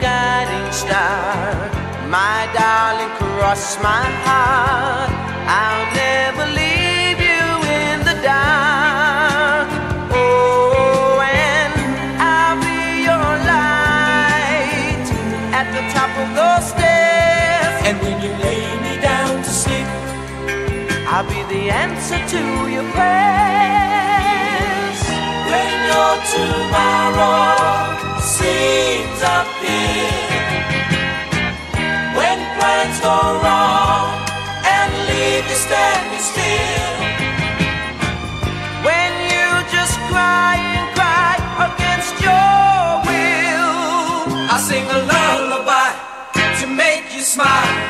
guiding star. My darling, cross my heart. I'll never leave you in the dark. Oh, and I'll be your light at the top of those stairs. And when you lay me down to sleep, I'll be the answer to your prayers. When you're tomorrow dreams appear. When plans go wrong and leave you standing still. When you just cry and cry against your will. I sing a lullaby to make you smile.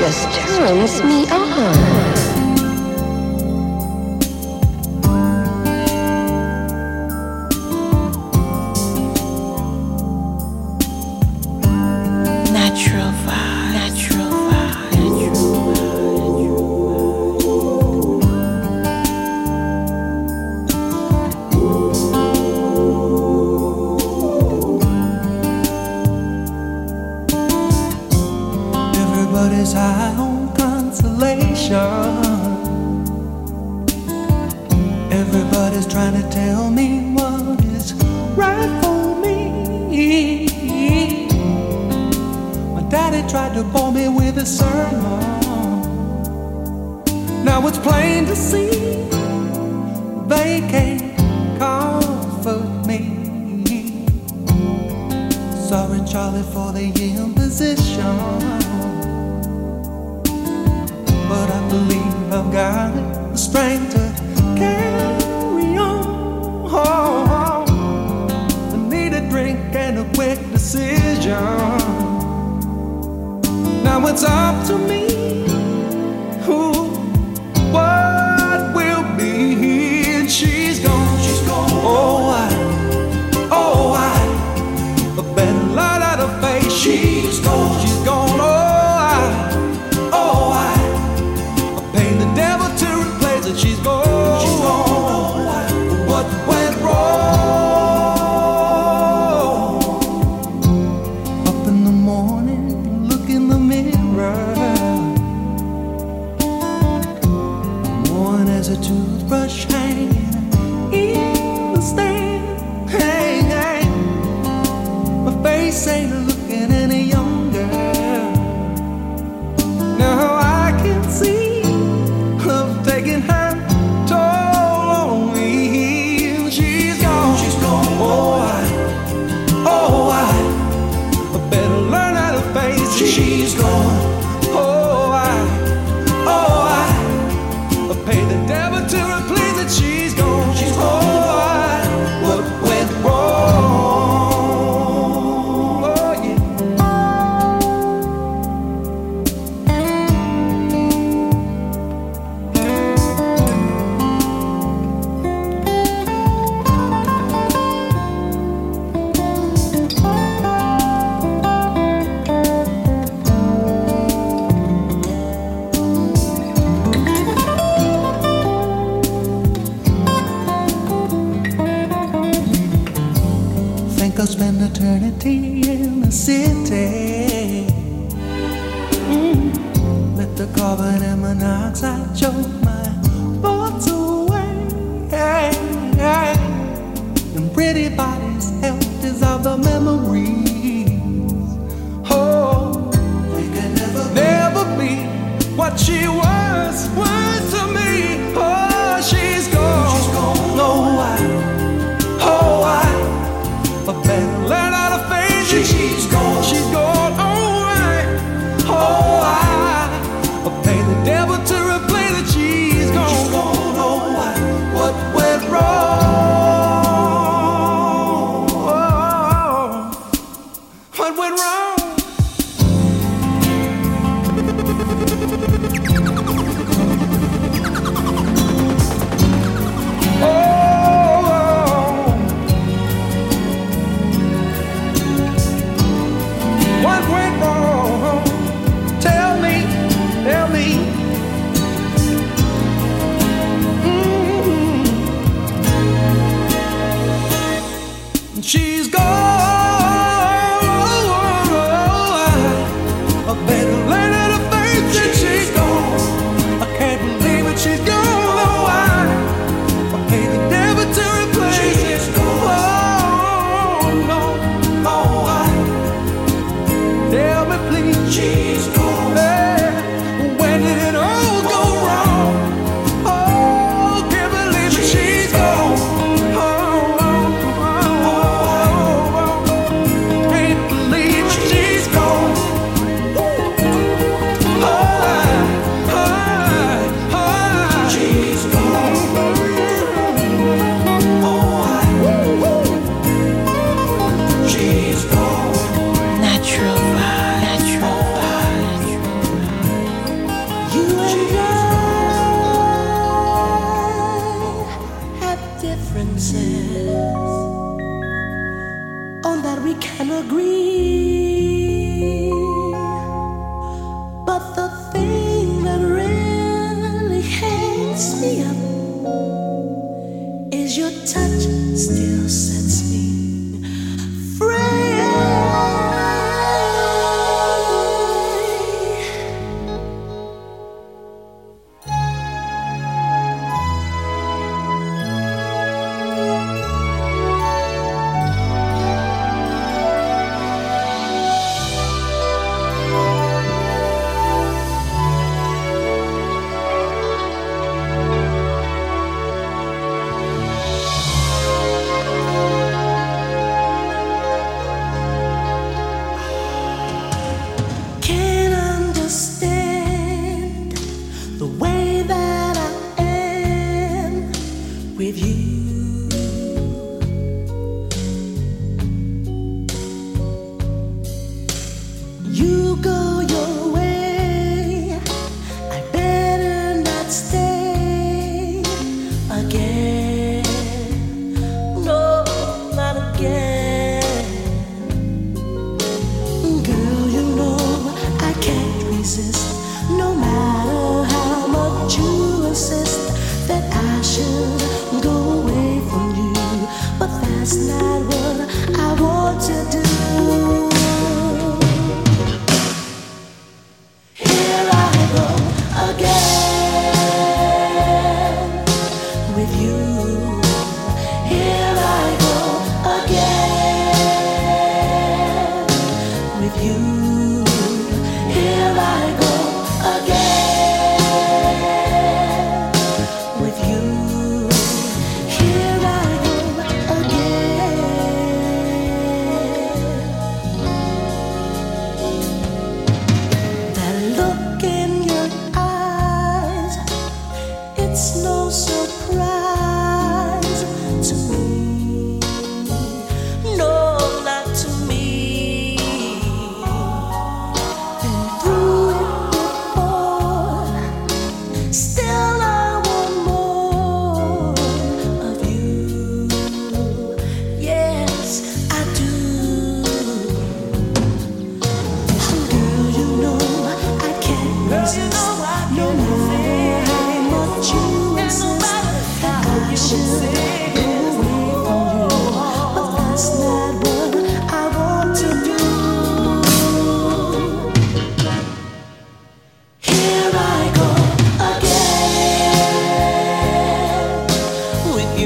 just turns me on.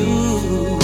You.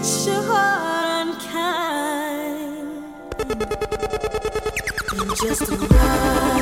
Treats you unkind, then just run.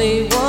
only one.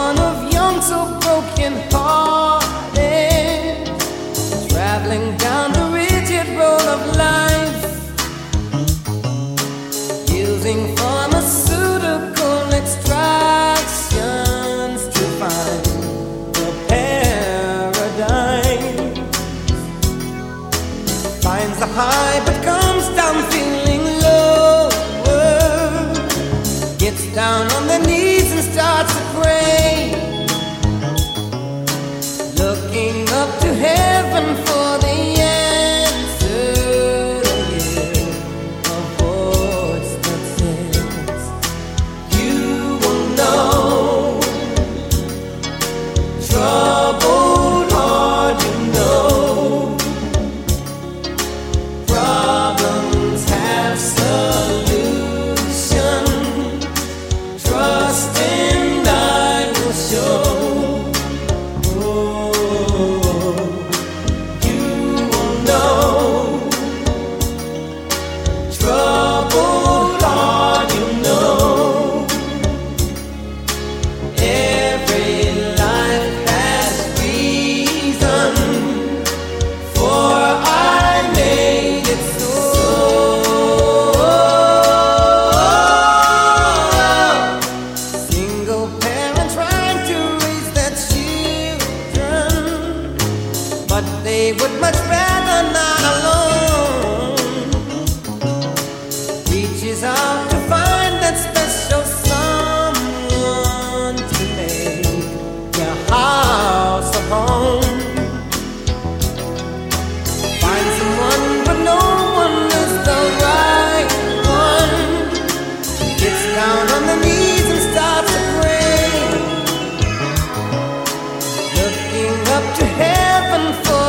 up to heaven for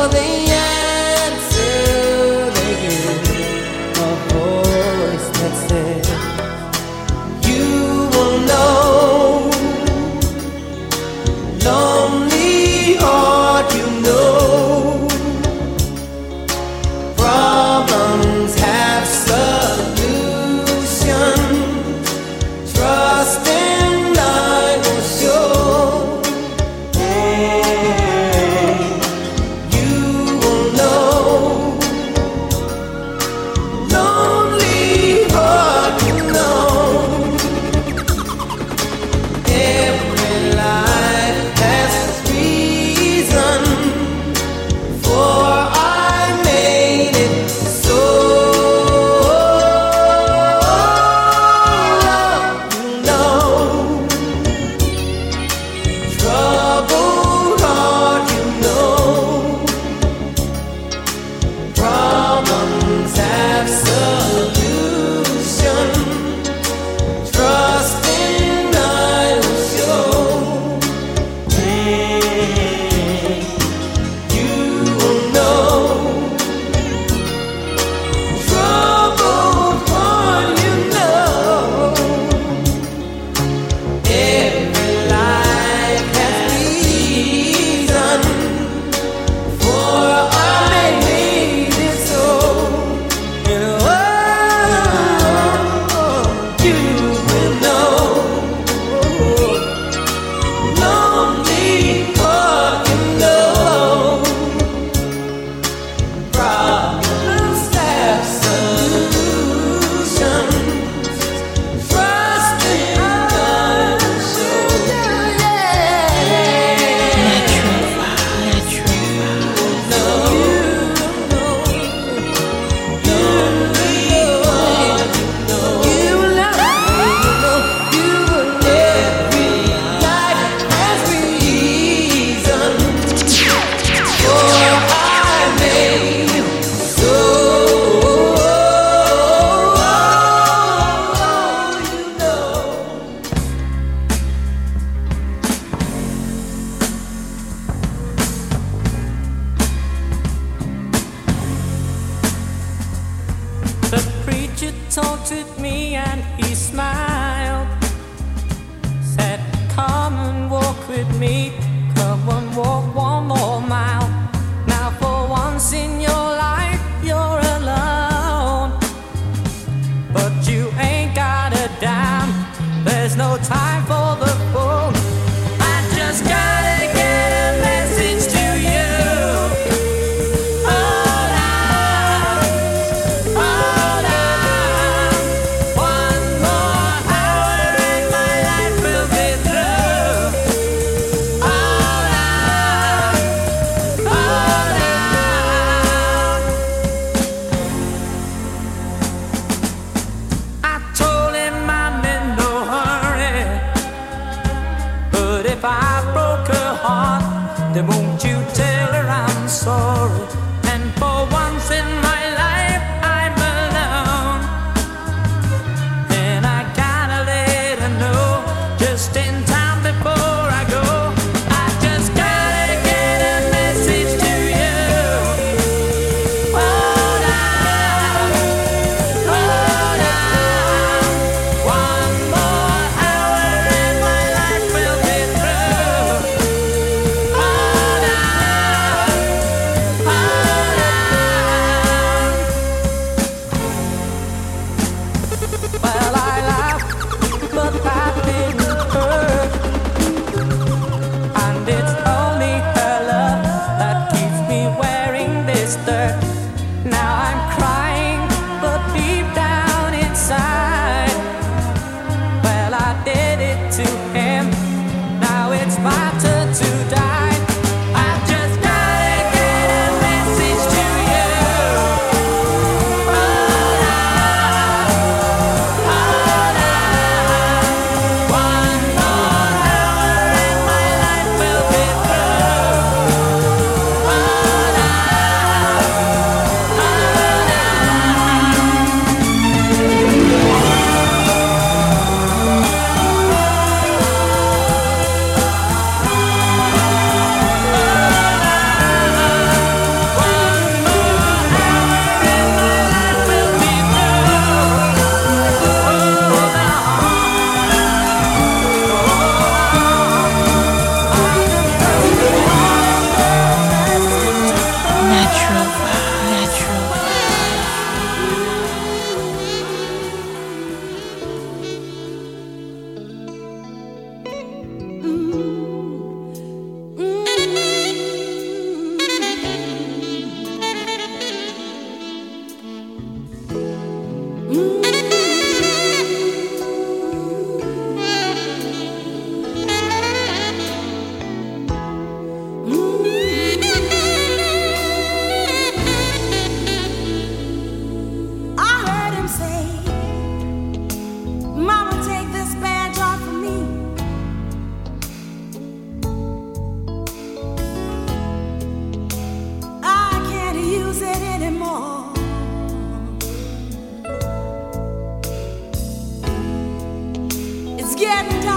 It's getting